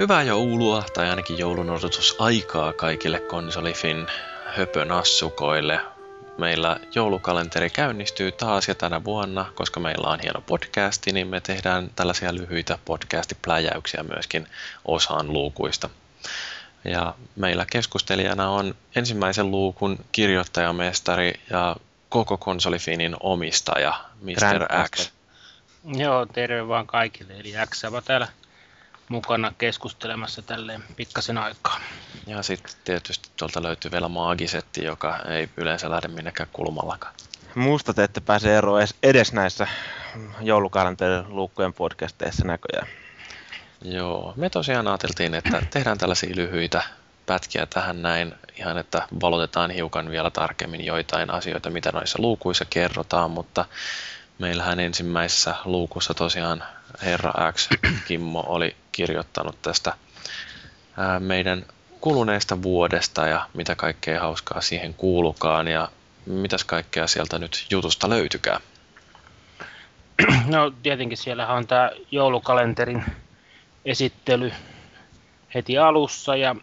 Hyvää joulua, tai ainakin joulun odotusaikaa kaikille konsolifin höpönassukoille. Meillä joulukalenteri käynnistyy taas ja tänä vuonna, koska meillä on hieno podcasti, niin me tehdään tällaisia lyhyitä podcastipläjäyksiä myöskin osaan luukuista. Ja meillä keskustelijana on ensimmäisen luukun kirjoittajamestari ja koko konsolifinin omistaja, Mr. X. Joo, terve vaan kaikille. Eli X täällä mukana keskustelemassa tälleen pikkasen aikaa. Ja sitten tietysti tuolta löytyy vielä maagisetti, joka ei yleensä lähde minnekään kulmallakaan. Muusta te ette pääse eroon edes näissä joulukalenterin luukkujen podcasteissa näköjään. Joo, me tosiaan ajateltiin, että tehdään tällaisia lyhyitä pätkiä tähän näin, ihan että valotetaan hiukan vielä tarkemmin joitain asioita, mitä noissa luukuissa kerrotaan, mutta meillähän ensimmäisessä luukussa tosiaan Herra X, Kimmo, oli kirjoittanut tästä meidän kuluneesta vuodesta ja mitä kaikkea hauskaa siihen kuulukaan ja mitäs kaikkea sieltä nyt jutusta löytykää? No tietenkin siellä on tämä joulukalenterin esittely heti alussa. Ja,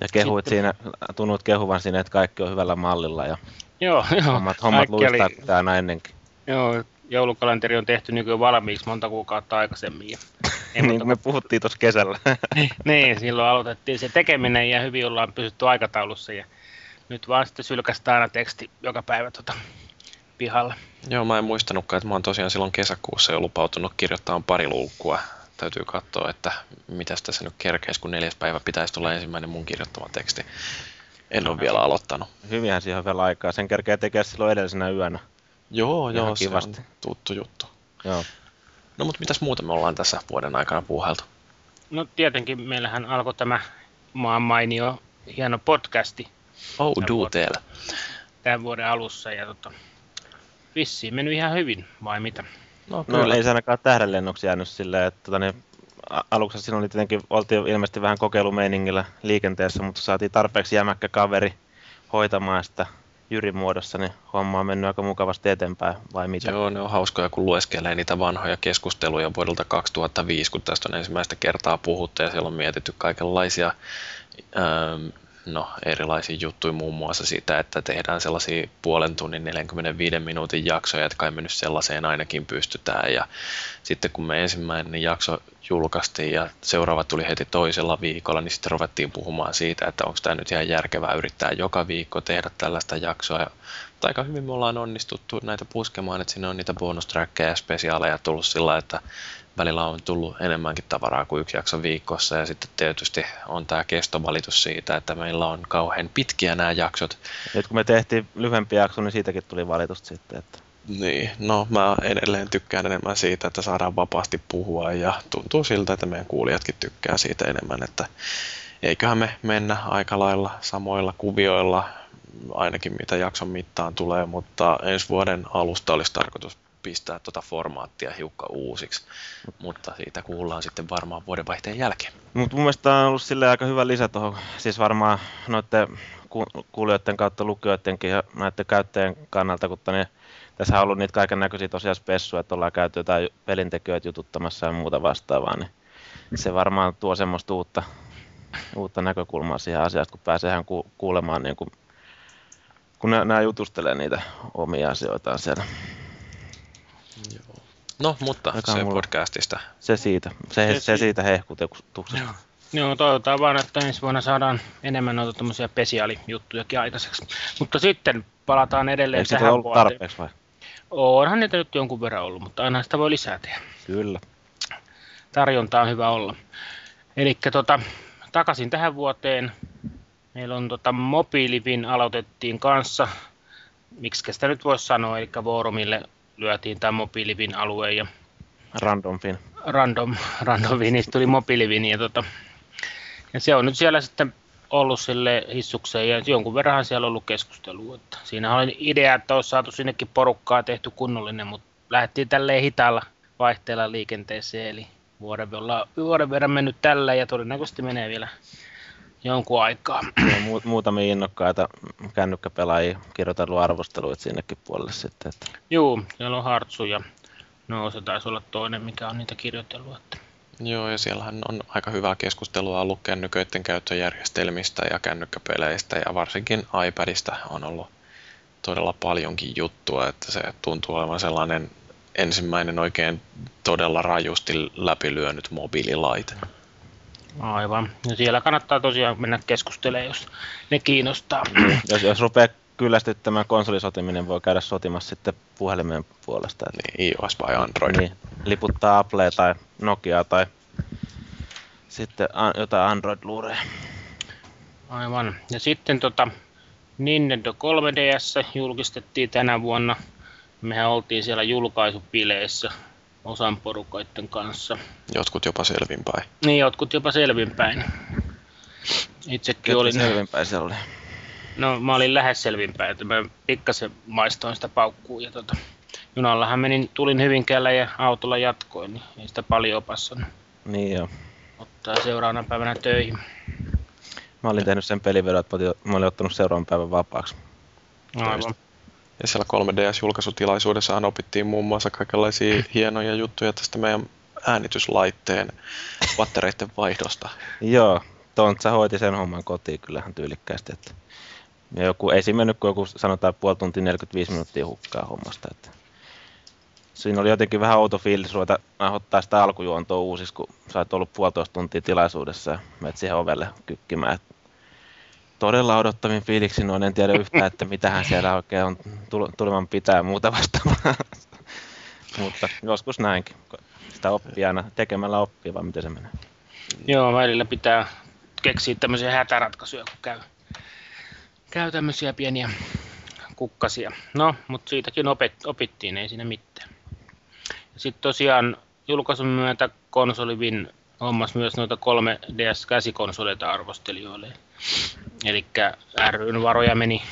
ja kehuit sitten... siinä, tunnut kehuvan siinä, että kaikki on hyvällä mallilla ja joo, joo, hommat, hommat luistaa oli... ennenkin. Joo, joulukalenteri on tehty nykyään valmiiksi monta kuukautta aikaisemmin. Ja niin kuin me puhuttiin tuossa kesällä. niin, silloin aloitettiin se tekeminen ja hyvin ollaan pysytty aikataulussa. Ja nyt vaan sitten sylkästään aina teksti joka päivä tota pihalle. Joo, mä en muistanutkaan, että mä oon tosiaan silloin kesäkuussa jo lupautunut kirjoittamaan pari luukkua. Täytyy katsoa, että mitä tässä nyt kerkeisi, kun neljäs päivä pitäisi tulla ensimmäinen mun kirjoittama teksti. En ole vielä aloittanut. Hyvinhän siihen on vielä aikaa. Sen kerkee tekee silloin edellisenä yönä. Joo, Ihan joo, kivasti. se on tuttu juttu. Joo. No mutta mitäs muuta me ollaan tässä vuoden aikana puuhailtu? No tietenkin meillähän alkoi tämä maan mainio hieno podcasti. Oh, do tell. Tämän vuoden alussa ja tota, vissiin mennyt ihan hyvin, vai mitä? No, no kyllä. no ei se ainakaan tähdenlennoksi jäänyt silleen, että tota, niin, aluksi siinä oli tietenkin, oltiin ilmeisesti vähän kokeilumeiningillä liikenteessä, mutta saatiin tarpeeksi jämäkkä kaveri hoitamaan sitä Jyrin muodossa, niin homma on mennyt aika mukavasti eteenpäin, vai mitä? Joo, ne on hauskoja, kun lueskelee niitä vanhoja keskusteluja vuodelta 2005, kun tästä on ensimmäistä kertaa puhuttu, ja siellä on mietitty kaikenlaisia ähm, no, erilaisia juttuja, muun muassa sitä, että tehdään sellaisia puolen tunnin 45 minuutin jaksoja, että kai me nyt sellaiseen ainakin pystytään. Ja sitten kun me ensimmäinen jakso julkaistiin ja seuraava tuli heti toisella viikolla, niin sitten ruvettiin puhumaan siitä, että onko tämä nyt ihan järkevää yrittää joka viikko tehdä tällaista jaksoa. Ja, mutta aika hyvin me ollaan onnistuttu näitä puskemaan, että sinne on niitä bonustrackeja ja spesiaaleja tullut sillä, että välillä on tullut enemmänkin tavaraa kuin yksi jakso viikossa ja sitten tietysti on tämä kestovalitus siitä, että meillä on kauhean pitkiä nämä jaksot. Nyt kun me tehtiin lyhyempi jakso, niin siitäkin tuli valitusta sitten. Että... Niin, no mä edelleen tykkään enemmän siitä, että saadaan vapaasti puhua ja tuntuu siltä, että meidän kuulijatkin tykkää siitä enemmän, että eiköhän me mennä aika lailla samoilla kuvioilla, ainakin mitä jakson mittaan tulee, mutta ensi vuoden alusta olisi tarkoitus pistää tuota formaattia hiukka uusiksi, mutta siitä kuullaan sitten varmaan vuodenvaihteen jälkeen. Mutta mun mielestä on ollut sille aika hyvä lisä tuohon, siis varmaan noiden kuulijoiden kautta lukijoidenkin ja näiden käyttäjien kannalta, kun niin tässä on ollut niitä kaiken näköisiä tosiaan spessuja, että ollaan käyty jotain pelintekijöitä jututtamassa ja muuta vastaavaa, niin se varmaan tuo semmoista uutta, uutta näkökulmaa siihen asiaan, kun pääsee ku, kuulemaan, niin kuin, kun nämä jutustelee niitä omia asioitaan siellä. Joo. No, mutta Aika se mulla... podcastista. Se siitä, se, se, se siitä hehkutuksesta. Joo. Joo, toivotaan vaan, että ensi vuonna saadaan enemmän noita tämmöisiä spesiaalijuttujakin aikaiseksi. Mutta sitten palataan edelleen Eikö tähän ollut tarpeeksi vai? Onhan niitä nyt jonkun verran ollut, mutta aina sitä voi lisää tehdä. Kyllä. Tarjonta on hyvä olla. Eli tota, takaisin tähän vuoteen. Meillä on tota, mobiilivin aloitettiin kanssa. Miksi sitä nyt voisi sanoa, eli Vorumille lyötiin tämä mobiilivin alue ja Randomfin. Random, randomvinista tuli mobiilivin ja, tota, ja se on nyt siellä sitten ollut sille hissukseen ja jonkun verran siellä on ollut keskustelua. Että siinä oli idea, että olisi saatu sinnekin porukkaa tehty kunnollinen, mutta lähdettiin tälleen hitaalla vaihteella liikenteeseen, eli vuoden, vuoden verran mennyt tällä ja todennäköisesti menee vielä jonkun aikaa. Ja muutamia innokkaita kännykkäpelaajia kirjoitellut arvosteluita sinnekin puolelle sitten. Että... Joo, siellä on Hartsu ja no se taisi olla toinen, mikä on niitä kirjoitellut. Että... Joo, ja siellähän on aika hyvää keskustelua ollut kännyköiden käyttöjärjestelmistä ja kännykkäpeleistä, ja varsinkin iPadista on ollut todella paljonkin juttua, että se tuntuu olevan sellainen ensimmäinen oikein todella rajusti läpilyönyt mobiililaite. Aivan. Ja siellä kannattaa tosiaan mennä keskustelemaan, jos ne kiinnostaa. jos, jos rupeaa kyllästyttämään konsolisotiminen, voi käydä sotimassa sitten puhelimen puolesta. Että, niin, iOS vai Android. Niin, liputtaa Apple tai Nokia tai sitten jotain Android-luureja. Aivan. Ja sitten tota, Nintendo 3DS julkistettiin tänä vuonna. Mehän oltiin siellä julkaisupileissä osan porukoiden kanssa. Jotkut jopa selvinpäin. Niin, jotkut jopa selvinpäin. Itsekin Ketkä olin... selvinpäin siellä oli? No mä olin lähes selvinpäin, että mä pikkasen maistoin sitä paukkuu ja tota, junallahan menin, tulin Hyvinkäällä ja autolla jatkoin, niin ei sitä paljon opassannut. Niin joo. Ottaa seuraavana päivänä töihin. Mä olin tehnyt sen pelivedon, että mä olin ottanut seuraavan päivän vapaaksi. Aivan. Ja siellä 3DS-julkaisutilaisuudessahan opittiin muun muassa kaikenlaisia hienoja juttuja tästä meidän äänityslaitteen pattereiden vaihdosta. Joo, Tontsa hoiti sen homman kotiin kyllähän tyylikkäästi. Että ja joku, ei siinä mennyt kuin joku sanotaan puoli tuntia 45 minuuttia hukkaa hommasta. Että siinä oli jotenkin vähän outo fiilis ruveta ottaa sitä alkujuontoa uusiksi, kun sä oot ollut puolitoista tuntia tilaisuudessa ja menet siihen ovelle kykkimään. Et todella odottamin fiiliksi noin, en tiedä yhtään, että mitähän siellä oikein on tulevan pitää muuta vastaavaa. Mutta joskus näinkin. Sitä oppii aina tekemällä oppia, vai miten se menee? Joo, välillä pitää keksiä tämmöisiä hätäratkaisuja, kun käy, käy tämmöisiä pieniä kukkasia. No, mutta siitäkin opet, opittiin, ei siinä mitään. Sitten tosiaan julkaisun myötä konsolivin hommas myös noita 3DS-käsikonsoleita arvostelijoille. Eli ryn varoja meni,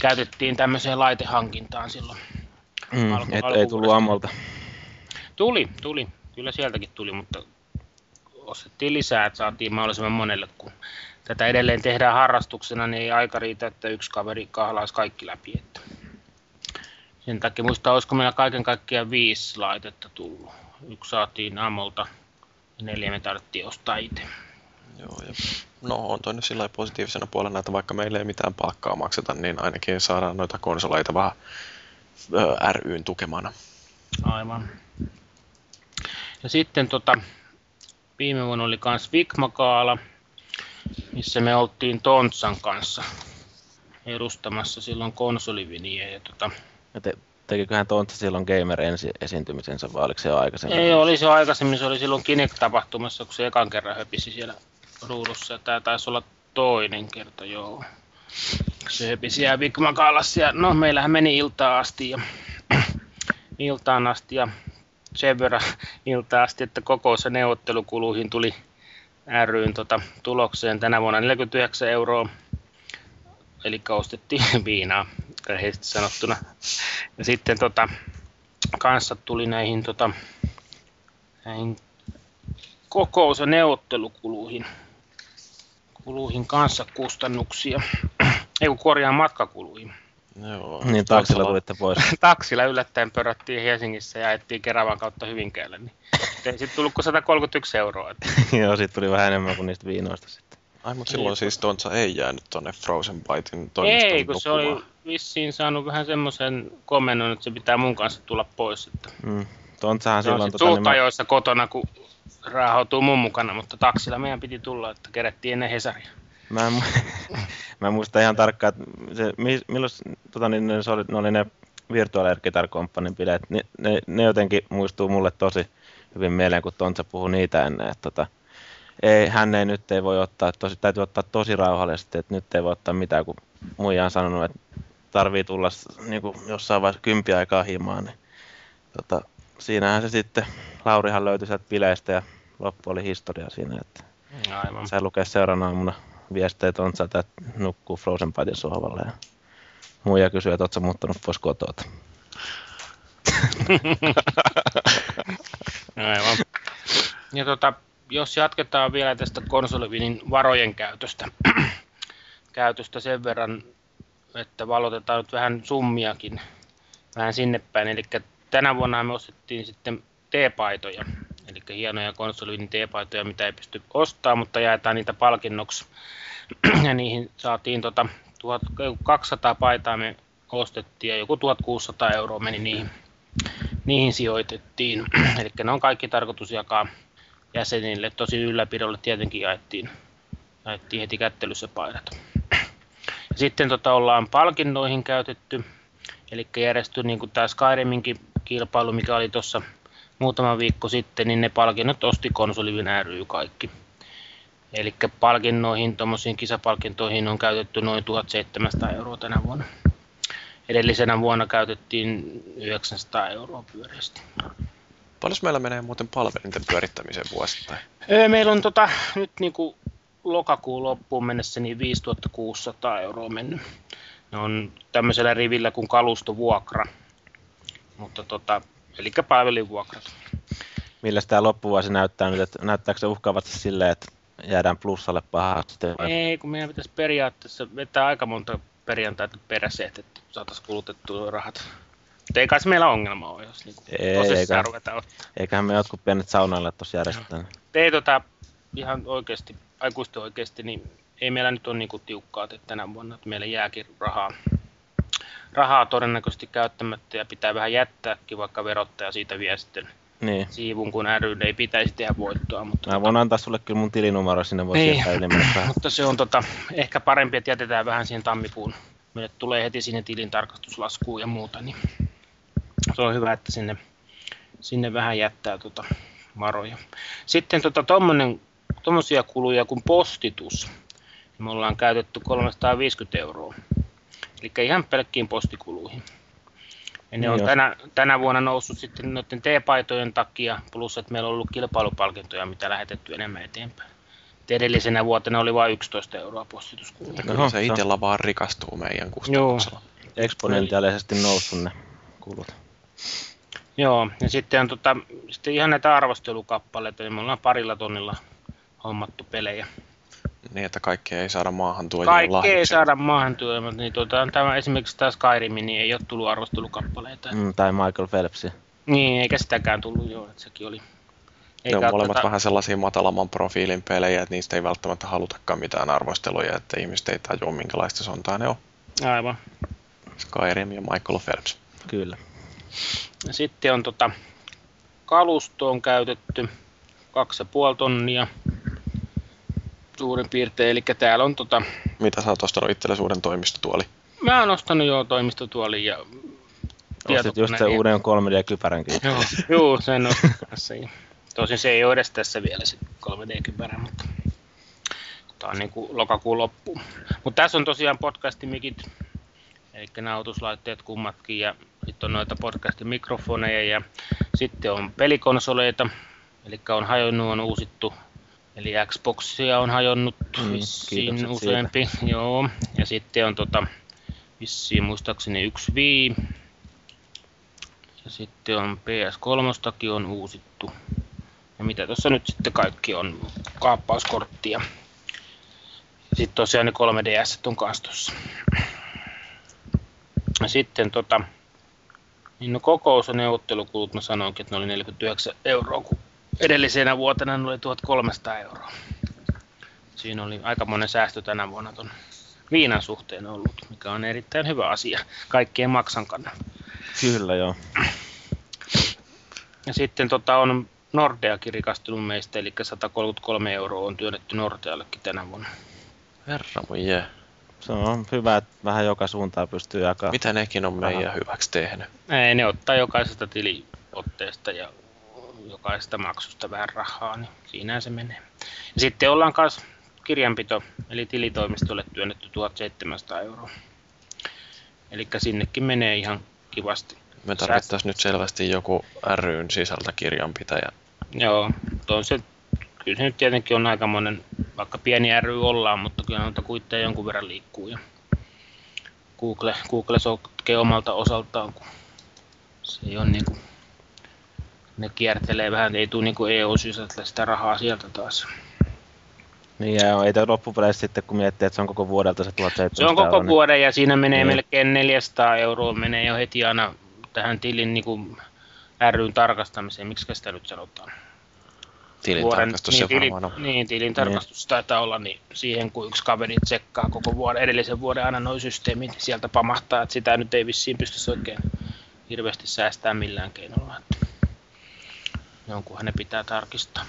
käytettiin tämmöiseen laitehankintaan silloin. Mm, alku, et, ei tullut ammolta. Tuli, tuli. Kyllä sieltäkin tuli, mutta ostettiin lisää, että saatiin mahdollisimman monelle, kun tätä edelleen tehdään harrastuksena, niin ei aika riitä, että yksi kaveri kahlaisi kaikki läpi. Että. Sen takia muista, olisiko meillä kaiken kaikkiaan viisi laitetta tullut. Yksi saatiin Amolta ja neljä me tarvittiin ostaa itse. Joo, ja no on toi nyt sillä positiivisena puolena, että vaikka meille ei mitään palkkaa makseta, niin ainakin saadaan noita konsoleita vähän ryn tukemana. Aivan. Ja sitten tota, viime vuonna oli myös Vikmakaala, missä me oltiin Tontsan kanssa edustamassa silloin konsoliviniä. Ja tota, ja te, tekiköhän Tontsa silloin Gamer ensi esiintymisensä, vai oliko se jo aikaisemmin? Ei, oli se aikaisemmin, se oli silloin Kinect-tapahtumassa, kun se ekan kerran höpisi siellä ruudussa. Tämä taisi olla toinen kerta, joo. Se höpisi siellä Vikmakaalassa, ja no meillähän meni iltaan asti, ja iltaan asti, ja sen verran iltaan asti, että kokoussa neuvottelukuluihin tuli ryn tota, tulokseen tänä vuonna 49 euroa. Eli ostettiin viinaa, rehellisesti sanottuna. Ja sitten tota, kanssa tuli näihin, tota, näihin kokous- ja neuvottelukuluihin kuluihin kanssa kustannuksia. Ei kun korjaan matkakuluihin. Joo, niin taksilla tulitte pois. taksilla yllättäen pörrättiin Helsingissä ja ajettiin Keravan kautta Hyvinkäälle. Niin sitten tullut 131 euroa. Joo, sitten tuli vähän enemmän kuin niistä viinoista sitten. Ai, mutta silloin niin. siis Tontsa ei jäänyt tonne Frozen Bitein toimiston Ei, kun se oli vissiin saanut vähän semmoisen komennon, että se pitää mun kanssa tulla pois. Että mm. Tontsahan se silloin... Se tota, niin mä... kotona, kun raahautuu mun mukana, mutta taksilla meidän piti tulla, että kerättiin ennen Hesaria. Mä en, mä en muista ihan tarkkaan, että se, milloin tota, niin ne, oli, ne oli ne Virtual Air Guitar Companyn bileet, ne, ne, ne, jotenkin muistuu mulle tosi hyvin mieleen, kun Tontsa puhui niitä ennen, että tota, ei, hän ei nyt ei voi ottaa, tosi, täytyy ottaa tosi rauhallisesti, että nyt ei voi ottaa mitään, kun muija on sanonut, että tarvii tulla niin kuin jossain vaiheessa kympi aikaa himaan, niin tota, siinähän se sitten, Laurihan löytyi sieltä bileistä ja loppu oli historia siinä, että Aivan. sai lukea seuraavana aamuna viestejä Tontsalta, että nukkuu Frozen Bytein sohvalle ja muija kysyy, että ootko muuttanut pois kotoa. Aivan. Ja tota, jos jatketaan vielä tästä konsolivinin varojen käytöstä, käytöstä sen verran, että valotetaan nyt vähän summiakin vähän sinne päin. Eli tänä vuonna me ostettiin sitten T-paitoja, eli hienoja konsolin teepaitoja, mitä ei pysty ostamaan, mutta jaetaan niitä palkinnoksi. ja niihin saatiin tota 1200 paitaa me ostettiin ja joku 1600 euroa meni niihin, niihin sijoitettiin. Eli ne on kaikki tarkoitus jakaa jäsenille. Tosi ylläpidolle tietenkin jaettiin, jaettiin heti kättelyssä paidat. Ja sitten tota ollaan palkinnoihin käytetty, eli järjestyi niin kuin tämä Skyriminkin kilpailu, mikä oli tuossa muutama viikko sitten, niin ne palkinnot osti konsolivin ry kaikki. Eli palkinnoihin, tuommoisiin kisapalkintoihin on käytetty noin 1700 euroa tänä vuonna. Edellisenä vuonna käytettiin 900 euroa pyöreästi. Paljon meillä menee muuten palvelinten pyörittämiseen vuosittain? Meillä on tota, nyt niin kuin lokakuun loppuun mennessä niin 5600 euroa mennyt. Ne on tämmöisellä rivillä kuin kalustovuokra, mutta tota, eli palvelinvuokrat. Millä tämä loppuvuosi näyttää nyt, että näyttääkö se uhkaavasti silleen, että jäädään plussalle pahasti? Ei, kun meidän pitäisi periaatteessa vetää aika monta perjantaita perässä, että saataisiin kulutettua rahat. Mutta ei kai se meillä ongelma ole, jos niinku ei, tosissaan ruvetaan ottaa. Eiköhän me jotkut pienet saunaille tuossa järjestetään. Ei tota, ihan oikeasti, aikuisten oikeasti, niin ei meillä nyt ole niinku tiukkaa että tänä vuonna, että meillä jääkin rahaa, rahaa todennäköisesti käyttämättä ja pitää vähän jättääkin, vaikka verottaja siitä vie sitten niin. siivun, kun ry ei pitäisi tehdä voittoa. Mutta Mä voin tota... antaa sulle kyllä mun tilinumero, sinne voi niin. mutta se on tota, ehkä parempi, että jätetään vähän siihen tammikuun. Meille tulee heti sinne tilin tarkastuslaskuun ja muuta, niin se on hyvä, että sinne, sinne vähän jättää tota varoja. Sitten tota, tuommoisia kuluja kuin postitus. Me ollaan käytetty 350 euroa. Eli ihan pelkkiin postikuluihin. Ja ne on tänä, tänä vuonna noussut sitten noiden T-paitojen takia, plus että meillä on ollut kilpailupalkintoja, mitä lähetetty enemmän eteenpäin. Et edellisenä vuotena oli vain 11 euroa postituskuluja. Kyllä se itsellä vaan rikastuu meidän kustannuksella. Joo. Eksponentiaalisesti noussut ne kulut. Joo, ja sitten on tota, sitten ihan näitä arvostelukappaleita, niin me ollaan parilla tonnilla hommattu pelejä. Niin, että kaikki ei saada maahan tuoda Kaikki ei saada maahan tuoda, mutta niin, tuota, tämä, esimerkiksi tämä Skyrim, niin ei ole tullut arvostelukappaleita. Mm, tai Michael Phelpsi. Niin, eikä sitäkään tullut, joo, että sekin oli. Eikä ne on molemmat tota... vähän sellaisia matalamman profiilin pelejä, että niistä ei välttämättä halutakaan mitään arvosteluja, että ihmiset ei tajua minkälaista sontaa ne on. Aivan. Skyrim ja Michael Phelps. Kyllä. Ja sitten on tota, kalustoon käytetty 2,5 tonnia suurin piirtein, eli täällä on tota... Mitä sä oot ostanut itsellesi uuden toimistotuoli? Mä oon ostanut jo toimistotuoli ja Ostit just sen uuden 3D-kypäränkin. Joo, joo sen on tässä. Tosin se ei ole edes tässä vielä se 3D-kypärä, mutta tämä on niin kuin lokakuun loppu. Mutta tässä on tosiaan podcastimikit, eli nautuslaitteet kummatkin ja sitten on noita podcastin mikrofoneja ja sitten on pelikonsoleita, eli on hajonnut, on uusittu Eli Xboxia on hajonnut mm, vissiin useampi, siitä. joo. Ja sitten on tota, vissiin muistaakseni yksi Wii. Ja sitten on PS3 on uusittu. Ja mitä tuossa nyt sitten kaikki on kaappauskorttia. Sitten tosiaan ne 3DS on kanssa tuossa. Ja sitten tota, niin no kokous- ja neuvottelukulut mä sanoinkin, että ne oli 49 euroa, kun edellisenä vuotena oli 1300 euroa. Siinä oli aika monen säästö tänä vuonna tuon viinan suhteen ollut, mikä on erittäin hyvä asia kaikkien maksan kannalta. Kyllä joo. Ja sitten tota on Nordeakin rikastunut meistä, eli 133 euroa on työnnetty Nordeallekin tänä vuonna. Herra voi jää. Se on hyvä, että vähän joka suuntaan pystyy jakamaan. Mitä nekin on meidän hyväksi tehnyt? Ei, ne ottaa jokaisesta tiliotteesta ja jokaisesta maksusta vähän rahaa, niin siinä se menee. Ja sitten ollaan myös kirjanpito, eli tilitoimistolle työnnetty 1700 euroa. Eli sinnekin menee ihan kivasti. Me tarvittaisiin nyt selvästi joku ryn sisältä kirjanpitäjä. Joo, on se, kyllä se nyt tietenkin on aika monen, vaikka pieni ry ollaan, mutta kyllä noita kuitteja jonkun verran liikkuu. Ja Google, Google sotkee omalta osaltaan, kun se ei ole niin kuin ne kiertelee vähän, ei tule niin EU-sisältä sitä rahaa sieltä taas. Niin ja ei tämä loppupeleissä sitten, kun miettii, että se on koko vuodelta se 1700 Se on koko euroa, vuoden ja siinä menee niin. melkein 400 euroa, menee jo heti aina tähän tilin niin kuin ryn tarkastamiseen, miksi sitä nyt sanotaan? Tilintarkastus niin, se tili, varmaan on. niin, tilintarkastus taitaa olla, niin siihen kun yksi kaveri tsekkaa koko vuoden, edellisen vuoden aina noin systeemit, niin sieltä pamahtaa, että sitä nyt ei vissiin pysty oikein hirveästi säästää millään keinolla. Että jonkunhan ne pitää tarkistaa.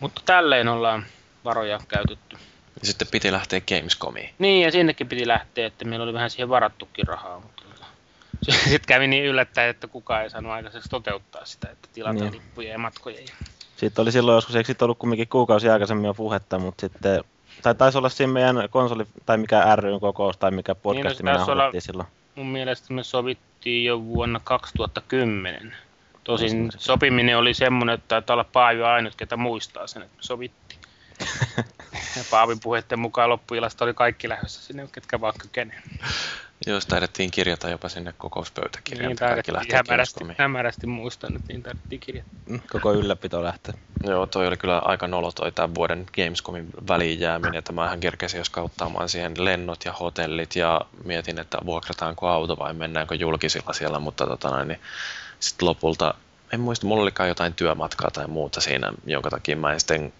Mutta tälleen ollaan varoja käytetty. Ja sitten piti lähteä Gamescomiin. Niin, ja sinnekin piti lähteä, että meillä oli vähän siihen varattukin rahaa, mutta sitten kävi niin yllättäen, että kukaan ei saanut aikaiseksi toteuttaa sitä, että tilata Niin. lippuja ja matkoja. Ja... Sitten oli silloin joskus, eikö siitä ollut kumminkin kuukausi aikaisemmin jo puhetta, mutta sitten, tai taisi olla siinä meidän konsoli, tai mikä ryn kokous, tai mikä podcasti Niin, no se me olla- silloin. Mun mielestä me sovittiin jo vuonna 2010. Tosin sopiminen oli semmoinen, että taitaa olla Paavi ainut, ketä muistaa sen, että me sovittiin. ja Paavin puheiden mukaan loppuilasta oli kaikki lähdössä sinne, ketkä vaan kykenee. Jos taidettiin kirjata jopa sinne kokouspöytäkirjaan, Niin kaikki lähtee hämärästi, hämärästi muistan, että niin tarvittiin kirjoittaa. Koko ylläpito lähtee. Joo, toi oli kyllä aika nolo toi tämän vuoden Gamescomin väliin jääminen, että mähän kerkesin jos kauttaamaan siihen lennot ja hotellit ja mietin, että vuokrataanko auto vai mennäänkö julkisilla siellä, mutta tota noin, niin sitten lopulta, en muista, mulla olikaan jotain työmatkaa tai muuta siinä, jonka takia mä en sitten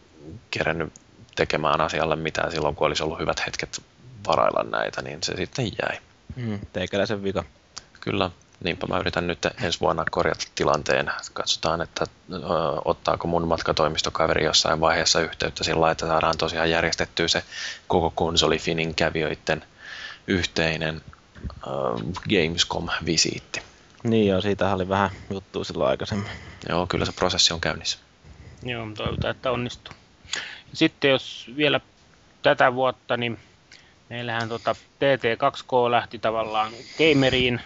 kerännyt tekemään asialle mitään silloin, kun olisi ollut hyvät hetket varailla näitä, niin se sitten jäi. Mm, teikäläisen vika. Kyllä, niinpä mä yritän nyt ensi vuonna korjata tilanteen. Katsotaan, että ö, ottaako mun matkatoimistokaveri jossain vaiheessa yhteyttä sillä että saadaan tosiaan järjestettyä se koko konsolifinin kävijöiden yhteinen ö, Gamescom-visiitti. Niin joo, siitä oli vähän juttua silloin aikaisemmin. Joo, kyllä se prosessi on käynnissä. Joo, toivotaan, että onnistuu. Sitten jos vielä tätä vuotta, niin meillähän tota TT2K lähti tavallaan gameriin,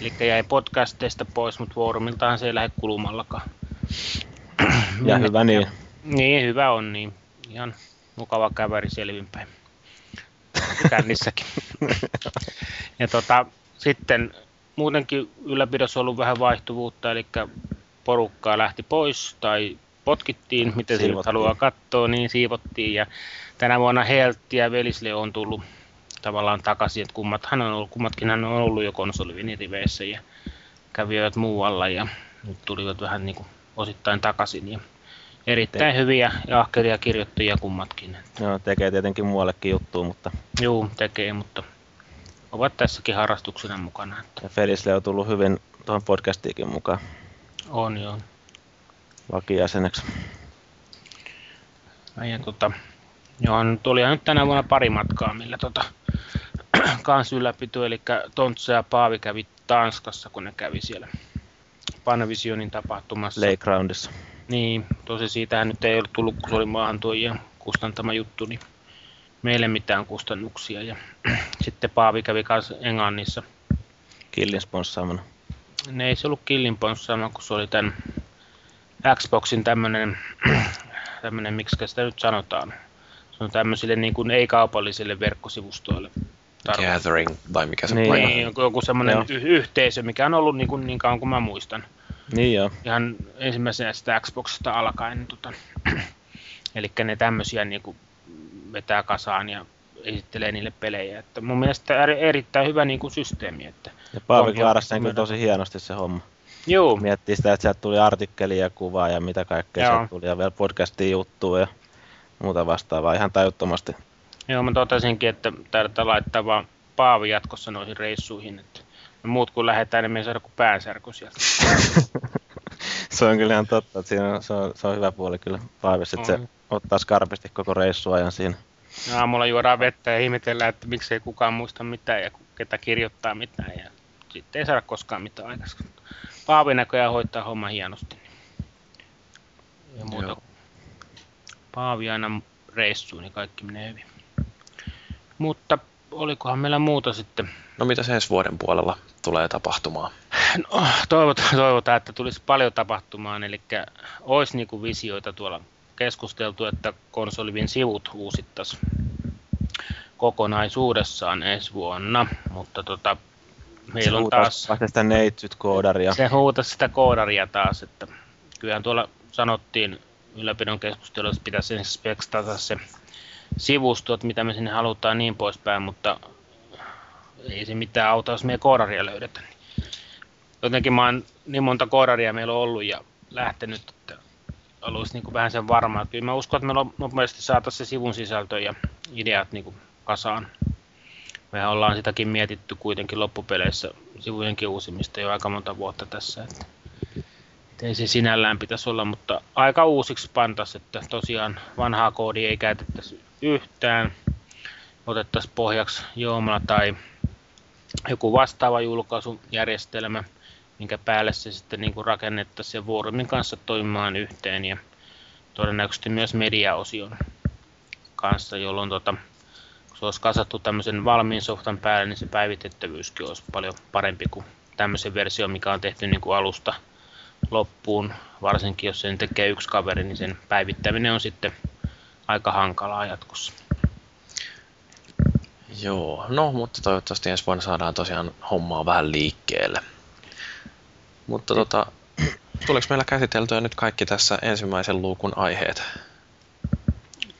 eli jäi podcasteista pois, mutta foorumiltahan se ei lähde kulumallakaan. Ja hyvä niin. Niin, hyvä on, niin ihan mukava käväri selvinpäin. Kännissäkin. ja tota, sitten muutenkin ylläpidossa on ollut vähän vaihtuvuutta, eli porukkaa lähti pois tai potkittiin, miten se nyt haluaa katsoa, niin siivottiin. Ja tänä vuonna Heltti ja Velisle on tullut tavallaan takaisin, että kummathan on ollut, kummatkin hän on ollut jo konsoliviniriveissä ja kävivät muualla ja nyt tulivat vähän niin kuin osittain takaisin. Ja erittäin hyviä ja ahkeria kirjoittajia kummatkin. Joo, tekee tietenkin muuallekin juttua, mutta Juu, tekee, mutta ovat tässäkin harrastuksena mukana. Ja Felisle on tullut hyvin tuohon podcastiinkin mukaan on joo. vakijäseneksi. Ja tota, joo, nyt oli nyt tänä vuonna pari matkaa, millä tota, kans ylläpito, eli Tontsa ja Paavi kävi Tanskassa, kun ne kävi siellä Panavisionin tapahtumassa. Playgroundissa. Niin, tosi siitähän nyt ei ollut tullut, kun se oli maahantuojien kustantama juttu, niin meille mitään kustannuksia. Ja sitten Paavi kävi kanssa Englannissa. Killin sponssaamana. Ne ei se ollut Killin kun se oli tämän Xboxin tämmönen, tämmönen miksi sitä nyt sanotaan. Se on tämmöisille niin kuin ei-kaupallisille verkkosivustoille. tarkoitettu. Gathering, vai mikä se Niin. paikka Niin, joku, semmoinen y- yhteisö, mikä on ollut niin, kuin, niin kauan kuin mä muistan. Niin joo. Ihan ensimmäisenä sitä Xboxista alkaen. Tota, eli ne tämmöisiä niin kuin vetää kasaan ja esittelee niille pelejä. Että mun mielestä eri- erittäin hyvä niin kuin systeemi. Että, Ja Paavi On, klaarasi sen joo. kyllä tosi hienosti se homma. juu, Miettii sitä, että sieltä tuli artikkeli ja kuva ja mitä kaikkea Joo. sieltä tuli. Ja vielä podcastiin juttua ja muuta vastaavaa ihan tajuttomasti. joo, mä totesinkin, että taidetaan laittaa vaan Paavi jatkossa noihin reissuihin. Että me muut kun lähdetään, niin me ei saada kuin päänsärky sieltä. se on kyllä ihan totta, että siinä on, se, on, se on hyvä puoli kyllä Paavissa, että se ottaa skarpisti koko reissuajan siinä. Ja Aamulla juodaan vettä ja ihmetellään, että miksei kukaan muista mitään ja ketä kirjoittaa mitään. Ja sitten ei saada koskaan mitään aikaisemmin. Paavi näköjään hoitaa homma hienosti. Ja muuta. Joo. Paavi aina reissuun, niin kaikki menee hyvin. Mutta olikohan meillä muuta sitten? No mitä se ensi vuoden puolella tulee tapahtumaan? No, toivotaan, toivotaan, että tulisi paljon tapahtumaan. Eli olisi niinku visioita tuolla keskusteltu, että konsolivin sivut uusittaisiin kokonaisuudessaan ensi vuonna, mutta tota, meillä on taas, sitä neitsyt koodaria. se huutasi sitä koodaria taas, että kyllähän tuolla sanottiin ylläpidon keskustelussa, että pitäisi ensin spekstata se sivusto, että mitä me sinne halutaan niin poispäin, mutta ei se mitään auta, jos me koodaria löydetä. Jotenkin mä oon niin monta koodaria meillä on ollut ja lähtenyt, että olisi niin kuin vähän sen varmaa. Kyllä mä uskon, että me nopeasti saataisiin se sivun sisältö ja ideat niin kuin kasaan. Me ollaan sitäkin mietitty kuitenkin loppupeleissä sivujenkin uusimista jo aika monta vuotta tässä. Että, että ei se sinällään pitäisi olla, mutta aika uusiksi pantas, että tosiaan vanhaa koodia ei käytettäisi yhtään. Otettaisiin pohjaksi Joomla tai joku vastaava julkaisujärjestelmä, minkä päälle se sitten niin kuin rakennettaisiin sen foorumin kanssa toimimaan yhteen ja todennäköisesti myös mediaosion kanssa, jolloin tota, kun se olisi kasattu tämmöisen valmiin softan päälle, niin se päivitettävyyskin olisi paljon parempi kuin tämmöisen versio, mikä on tehty niin kuin alusta loppuun. Varsinkin jos sen tekee yksi kaveri, niin sen päivittäminen on sitten aika hankalaa jatkossa. Joo, no mutta toivottavasti ensi vuonna saadaan tosiaan hommaa vähän liikkeelle. Mutta tota, tuleeko meillä käsiteltyä nyt kaikki tässä ensimmäisen luukun aiheet?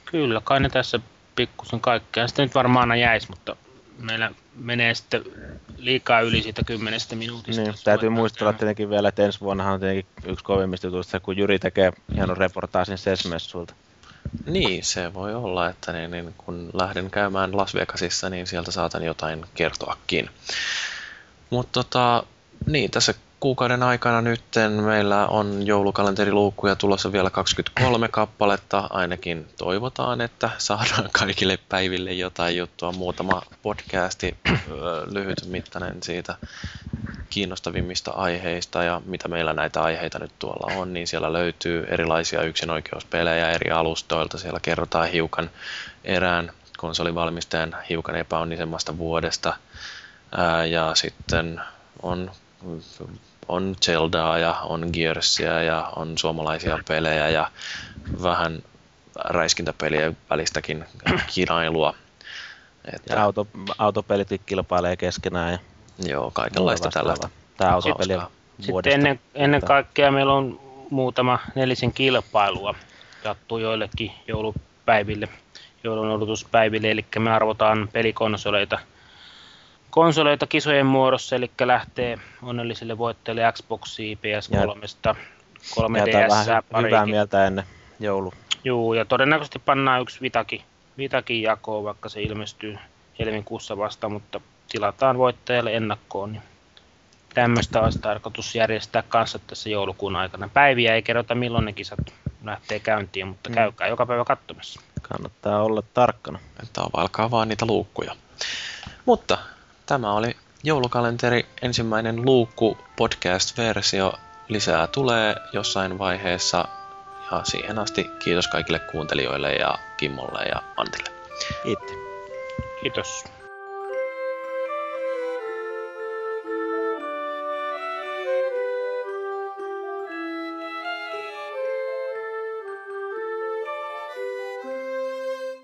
Kyllä, kai ne tässä pikkusen kaikkea. Sitten nyt varmaan aina jäisi, mutta meillä menee sitten liikaa yli siitä kymmenestä minuutista. Niin, täytyy muistella tietenkin vielä, että ensi vuonna on tietenkin yksi kovimmista jutuista, kun Jyri tekee hienon reportaasin SES-messulta. Niin, se voi olla, että niin, niin, kun lähden käymään Las Vegasissa, niin sieltä saatan jotain kertoakin. Mutta tota, niin, tässä kuukauden aikana nytten meillä on joulukalenteriluukkuja tulossa vielä 23 kappaletta. Ainakin toivotaan, että saadaan kaikille päiville jotain juttua. Muutama podcasti, lyhyt mittainen siitä kiinnostavimmista aiheista ja mitä meillä näitä aiheita nyt tuolla on, niin siellä löytyy erilaisia yksinoikeuspelejä eri alustoilta. Siellä kerrotaan hiukan erään konsolivalmistajan hiukan epäonnisemmasta vuodesta. ja sitten on on Zeldaa ja on Gearsia ja on suomalaisia pelejä ja vähän räiskintäpeliä välistäkin kinailua. Että, ja auto, autopelit kilpailee keskenään. Ja joo, kaikenlaista tällaista. Tämä autopeli Sitten ennen, ennen kaikkea meillä on muutama nelisen kilpailua jattuu joillekin joulupäiville, joulun odotuspäiville, eli me arvotaan pelikonsoleita – konsoleita kisojen muodossa, eli lähtee onnellisille voittajille Xboxia, PS3, 3DS, vähän hyvää mieltä ennen joulu. Juu, ja todennäköisesti pannaan yksi Vitakin, Vitakin jakoon, vaikka se ilmestyy helmikuussa vasta, mutta tilataan voittajalle ennakkoon. Niin tämmöistä olisi tarkoitus järjestää kanssa tässä joulukuun aikana. Päiviä ei kerrota milloin ne kisat lähtee käyntiin, mutta mm. käykää joka päivä katsomassa. Kannattaa olla tarkkana. Että alkaa vaan niitä luukkuja. Mutta Tämä oli joulukalenteri ensimmäinen luukku podcast-versio. Lisää tulee jossain vaiheessa ja siihen asti kiitos kaikille kuuntelijoille ja Kimmolle ja Antille. Kiitos. Kiitos.